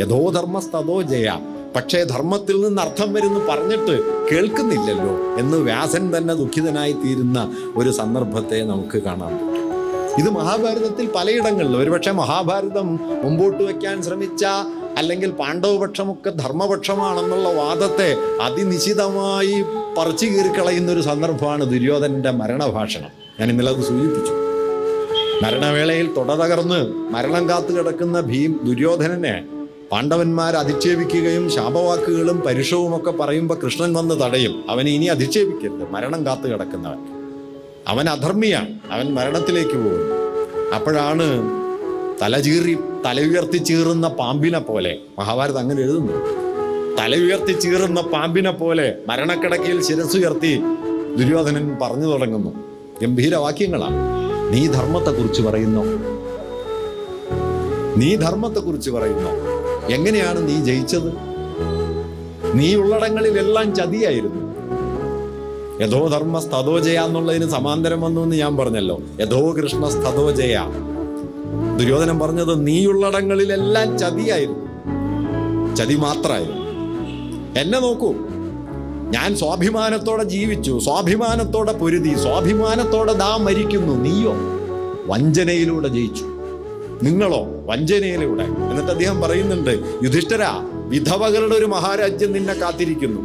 യഥോധർമ്മസ്തോ ജയ. പക്ഷേ ധർമ്മത്തിൽ നിന്ന് അർത്ഥം വരുന്നു പറഞ്ഞിട്ട് കേൾക്കുന്നില്ലല്ലോ എന്ന് വ്യാസൻ തന്നെ ദുഃഖിതനായി തീരുന്ന ഒരു സന്ദർഭത്തെ നമുക്ക് കാണാം ഇത് മഹാഭാരതത്തിൽ പലയിടങ്ങളിൽ ഒരുപക്ഷെ മഹാഭാരതം മുമ്പോട്ട് വയ്ക്കാൻ ശ്രമിച്ച അല്ലെങ്കിൽ പാണ്ഡവപക്ഷമൊക്കെ ധർമ്മപക്ഷമാണെന്നുള്ള വാദത്തെ അതിനിശിതമായി പറിച്ചു കീറിക്കളയുന്ന ഒരു സന്ദർഭമാണ് ദുര്യോധനന്റെ മരണഭാഷണം. ഞാൻ ഇന്നലെ അത് സൂചിപ്പിച്ചു. മരണവേളയിൽ തുട തകർന്ന് മരണം കാത്തു കിടക്കുന്ന ഭീം ദുര്യോധനനെ പാണ്ഡവന്മാർ അധിക്ഷേപിക്കുകയും ശാപവാക്കുകളും പരുഷവും ഒക്കെ പറയുമ്പോൾ കൃഷ്ണൻ വന്ന് തടയും. അവനെ ഇനി അധിക്ഷേപിക്കരുത്. മരണം കാത്തു കിടക്കുന്നവൻ. അവൻ അധർമ്മിയാണ്. അവൻ മരണത്തിലേക്ക് പോകുന്നു. അപ്പോഴാണ് തലചീറി തല ഉയർത്തി ചീറുന്ന പാമ്പിനെ പോലെ. മഹാഭാരതം അങ്ങനെ എഴുതുന്നു. തല ഉയർത്തി ചീറുന്ന പാമ്പിനെ പോലെ മരണക്കിടക്കയിൽ ശിരസുയർത്തി ദുര്യോധനൻ പറഞ്ഞു തുടങ്ങുന്നു. ഗംഭീര വാക്യങ്ങളാണ് നീ ധർമ്മത്തെക്കുറിച്ച് പറയുന്നു? നീ ധർമ്മത്തെക്കുറിച്ച് പറയുന്നു? എങ്ങനെയാണ് നീ ജയിച്ചത്? നീ ഉള്ളടങ്ങളിലെല്ലാം ചതിയായിരുന്നു. യഥോ ധർമ്മ സ്ഥതോജയ എന്നുള്ളതിന് സമാന്തരം വന്നു എന്ന് ഞാൻ പറഞ്ഞല്ലോ. യഥോ കൃഷ്ണ സ്ഥതോജയ ദുര്യോധനൻ പറഞ്ഞത് നീയുള്ളടങ്ങളിലെല്ലാം ചതിയായിരുന്നു. ചതി മാത്രമായിരുന്നു. എന്നെ നോക്കൂ. ഞാൻ സ്വാഭിമാനത്തോടെ ജീവിച്ചു സ്വാഭിമാനത്തോടെ പൊരുതി സ്വാഭിമാനത്തോടെ ദാ മരിക്കുന്നു. നീയോ വഞ്ചനയിലൂടെ ജയിച്ചു. നിങ്ങളോ വഞ്ചനയിലൂടെ. എന്നിട്ട് അദ്ദേഹം പറയുന്നുണ്ട് യുധിഷ്ഠര വിധവകളുടെ ഒരു മഹാരാജ്യം നിന്നെ കാത്തിരിക്കുന്നു.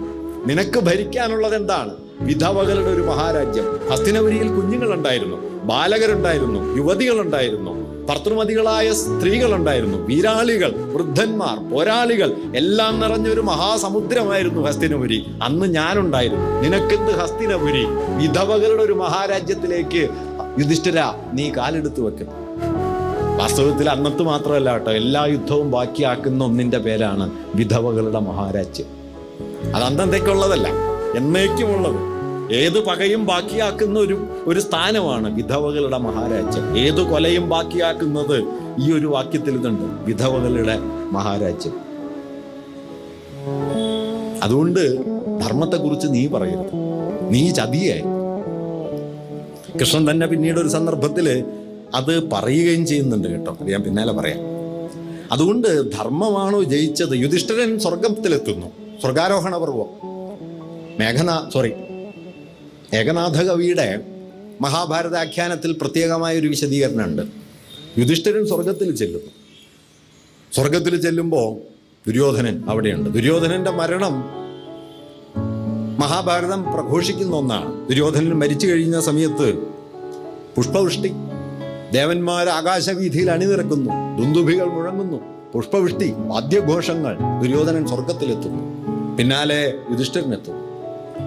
നിനക്ക് ഭരിക്കാനുള്ളത് എന്താണ്? വിധവകളുടെ ഒരു മഹാരാജ്യം. ഹസ്തിനപുരിയിൽ കുഞ്ഞുങ്ങളുണ്ടായിരുന്നു ബാലകരുണ്ടായിരുന്നു യുവതികളുണ്ടായിരുന്നു. ഭർത്തൃമതികളായ സ്ത്രീകളുണ്ടായിരുന്നു. വീരാളികൾ വൃദ്ധന്മാർ പോരാളികൾ എല്ലാം നിറഞ്ഞൊരു മഹാസമുദ്രമായിരുന്നു ഹസ്തിനപുരി. അന്ന് ഞാനുണ്ടായിരുന്നു. നിനക്കെന്ത് ഹസ്തിനപുരി? വിധവകളുടെ ഒരു മഹാരാജ്യത്തിലേക്ക് യുധിഷ്ഠിര നീ കാലെടുത്ത് വെക്കുന്നു വാസ്തവത്തിൽ അന്നത്ത് മാത്രമല്ല കേട്ടോ എല്ലാ യുദ്ധവും ബാക്കിയാക്കുന്ന ഒന്നിന്റെ പേരാണ് വിധവകളുടെ മഹാരാജ്യം. അത് അന്നത്തേക്കുള്ളതല്ല എന്നേക്കുമുള്ളത്. ഏത് പകയും ബാക്കിയാക്കുന്ന ഒരു ഒരു സ്ഥാനമാണ് വിധവകളുടെ മഹാരാജ്യം. ഏത് കൊലയും ബാക്കിയാക്കുന്നത് ഈ ഒരു വാക്യത്തിൽ ഇതുണ്ട്. വിധവകളുടെ മഹാരാജ്യം. അതുകൊണ്ട് ധർമ്മത്തെ കുറിച്ച് നീ പറയരുത്. നീ ചതിയായി കൃഷ്ണൻ തന്നെ പിന്നീട് ഒരു സന്ദർഭത്തിൽ അത് പറയുകയും ചെയ്യുന്നുണ്ട് കേട്ടോ. ഞാൻ പിന്നാലെ പറയാം. അതുകൊണ്ട് ധർമ്മമാണോ ജയിച്ചത്? യുധിഷ്ഠിരൻ സ്വർഗത്തിലെത്തുന്നു സ്വർഗാരോഹണ പർവം മേഘന സോറി ഏകനാഥ കവിയുടെ മഹാഭാരതാഖ്യാനത്തിൽ പ്രത്യേകമായ ഒരു വിശദീകരണമുണ്ട്. യുധിഷ്ഠിരൻ സ്വർഗത്തിൽ ചെല്ലുന്നു. സ്വർഗത്തിൽ ചെല്ലുമ്പോൾ ദുര്യോധനൻ അവിടെയുണ്ട്. ദുര്യോധനന്റെ മരണം മഹാഭാരതം പ്രഘോഷിക്കുന്ന ഒന്നാണ്. ദുര്യോധനൻ മരിച്ചു കഴിഞ്ഞ സമയത്ത് പുഷ്പവൃഷ്ടി ദേവന്മാർ ആകാശവീഥിയിൽ അണിനിരക്കുന്നു ദുന്ദുഭികൾ മുഴങ്ങുന്നു പുഷ്പവൃഷ്ടി വാദ്യഘോഷങ്ങൾ ദുര്യോധനൻ സ്വർഗത്തിലെത്തുന്നു പിന്നാലെ യുധിഷ്ഠിരനെത്തുന്നു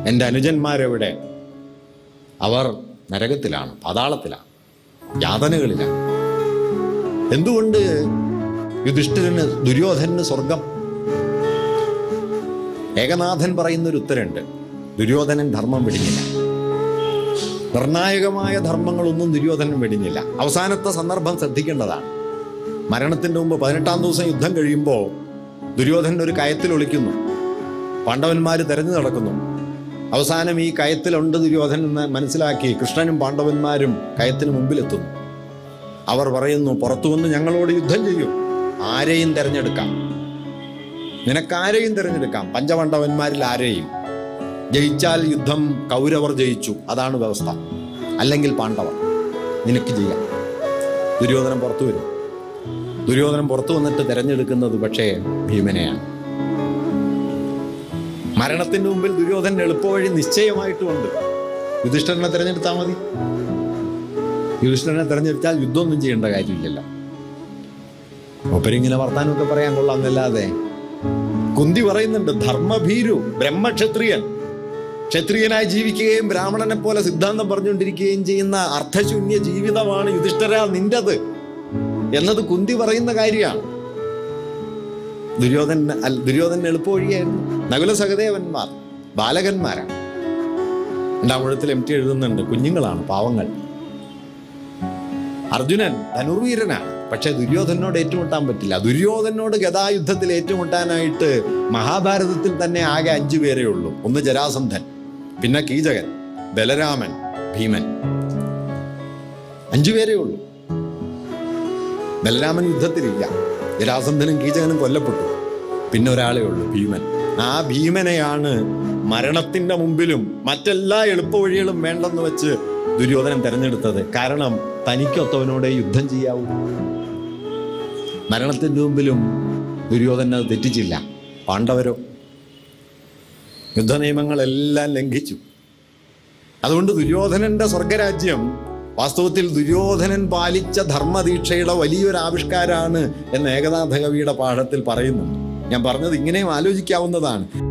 എന്റെ അനുജന്മാരെവിടെ? അവർ നരകത്തിലാണ് പാതാളത്തിലാണ് യാതനകളിലാണ്. എന്തുകൊണ്ട് യുധിഷ്ഠിരന് ദുര്യോധനന് സ്വർഗം? ഏകനാഥൻ പറയുന്ന ഒരു ഉത്തരമുണ്ട് ദുര്യോധനൻ ധർമ്മം വെടിഞ്ഞില്ല. നിർണായകമായ ധർമ്മങ്ങളൊന്നും ദുര്യോധനൻ വെടിഞ്ഞില്ല. അവസാനത്തെ സന്ദർഭം ശ്രദ്ധിക്കേണ്ടതാണ്. മരണത്തിന്റെ മുമ്പ് പതിനെട്ടാം ദിവസം യുദ്ധം കഴിയുമ്പോൾ ദുര്യോധനൻ ഒരു കയത്തിൽ ഒളിക്കുന്നു. പാണ്ഡവന്മാർ തെരഞ്ഞു നടക്കുന്നു. അവസാനം ഈ കയത്തിലുണ്ട് ദുര്യോധനൻ എന്ന് മനസ്സിലാക്കി കൃഷ്ണനും പാണ്ഡവന്മാരും കയത്തിന് മുമ്പിലെത്തുന്നു. അവർ പറയുന്നു പുറത്തു വന്ന് ഞങ്ങളോട് യുദ്ധം ചെയ്യും. ആരെയും തിരഞ്ഞെടുക്കാം. നിനക്കാരെയും തിരഞ്ഞെടുക്കാം. പഞ്ചപാണ്ഡവന്മാരിൽ ആരെയും. ജയിച്ചാൽ യുദ്ധം കൗരവർ ജയിച്ചു. അതാണ് വ്യവസ്ഥ. അല്ലെങ്കിൽ പാണ്ഡവർ. നിനക്ക് ചെയ്യാം. ദുര്യോധനം പുറത്തു വരും. ദുര്യോധനം പുറത്തു വന്നിട്ട് തിരഞ്ഞെടുക്കുന്നത് പക്ഷേ ഭീമനെയാണ്. മരണത്തിന് മുമ്പിൽ ദുര്യോധന എളുപ്പവഴി നിശ്ചയമായിട്ടുമുണ്ട്. യുധിഷ്ഠരനെ തിരഞ്ഞെടുത്താൽ മതി. യുധിഷ്ഠരനെ തിരഞ്ഞെടുത്താൽ യുദ്ധമൊന്നും ചെയ്യേണ്ട കാര്യമില്ലല്ലോ. ഒപ്പരിങ്ങനെ വർത്താനമൊക്കെ പറയാൻ കൊള്ളാമെന്നല്ലാതെ കുന്തി പറയുന്നുണ്ട് ധർമ്മഭീരു ബ്രഹ്മക്ഷത്രിയൻ. ക്ഷത്രിയനായി ജീവിക്കുകയും ബ്രാഹ്മണനെ പോലെ സിദ്ധാന്തം പറഞ്ഞുകൊണ്ടിരിക്കുകയും ചെയ്യുന്ന അർത്ഥശൂന്യ ജീവിതമാണ് യുധിഷ്ഠര നിന്റത്. എന്നത് കുന്തി പറയുന്ന കാര്യമാണ്. ദുര്യോധൻ ദുര്യോധനൻ എളുപ്പവഴിയായിരുന്നു. നകുല സഹദേവന്മാർ ബാലകന്മാരാണ്. രണ്ടാമൂഴത്തിൽ എം ടി എഴുതുന്നുണ്ട് കുഞ്ഞുങ്ങളാണ് പാവങ്ങൾ. അർജുനൻ ധനുർവീരനാണ് പക്ഷെ ദുര്യോധനോട് ഏറ്റുമുട്ടാൻ പറ്റില്ല. ദുര്യോധനോട് ഗതായുദ്ധത്തിൽ ഏറ്റുമുട്ടാനായിട്ട് മഹാഭാരതത്തിൽ തന്നെ ആകെ അഞ്ചു പേരേ ഉള്ളൂ. ഒന്ന് ജരാസന്ധൻ പിന്നെ കീചകൻ ബലരാമൻ ഭീമൻ. അഞ്ചു പേരേ ഉള്ളൂ. ബലരാമൻ യുദ്ധത്തിലില്ല. ജരാസന്ധനും കീചകനും കൊല്ലപ്പെട്ടു. പിന്നെ ഒരാളേ ഉള്ളൂ ഭീമൻ. ആ ഭീമനെയാണ് മരണത്തിന്റെ മുമ്പിലും മറ്റെല്ലാ എളുപ്പവഴികളും വേണ്ടെന്ന് വെച്ച് ദുര്യോധനൻ തെരഞ്ഞെടുത്തത്. കാരണം തനിക്കൊത്തവനോടെ യുദ്ധം ചെയ്യാവൂ. മരണത്തിന്റെ മുമ്പിലും ദുര്യോധനൻ അത് തെറ്റിച്ചില്ല. പാണ്ഡവരോ യുദ്ധ നിയമങ്ങളെല്ലാം ലംഘിച്ചു. അതുകൊണ്ട് ദുര്യോധനന്റെ സ്വർഗരാജ്യം വാസ്തവത്തിൽ ദുര്യോധനൻ പാലിച്ച ധർമ്മദീക്ഷയുടെ വലിയൊരു ആവിഷ്കാരമാണ് എന്ന് ഏകനാഥ കവിയുടെ പാഠത്തിൽ പറയുന്നുണ്ട്. ഞാൻ പറഞ്ഞത് ഇങ്ങനെയും ആലോചിക്കാവുന്നതാണ്.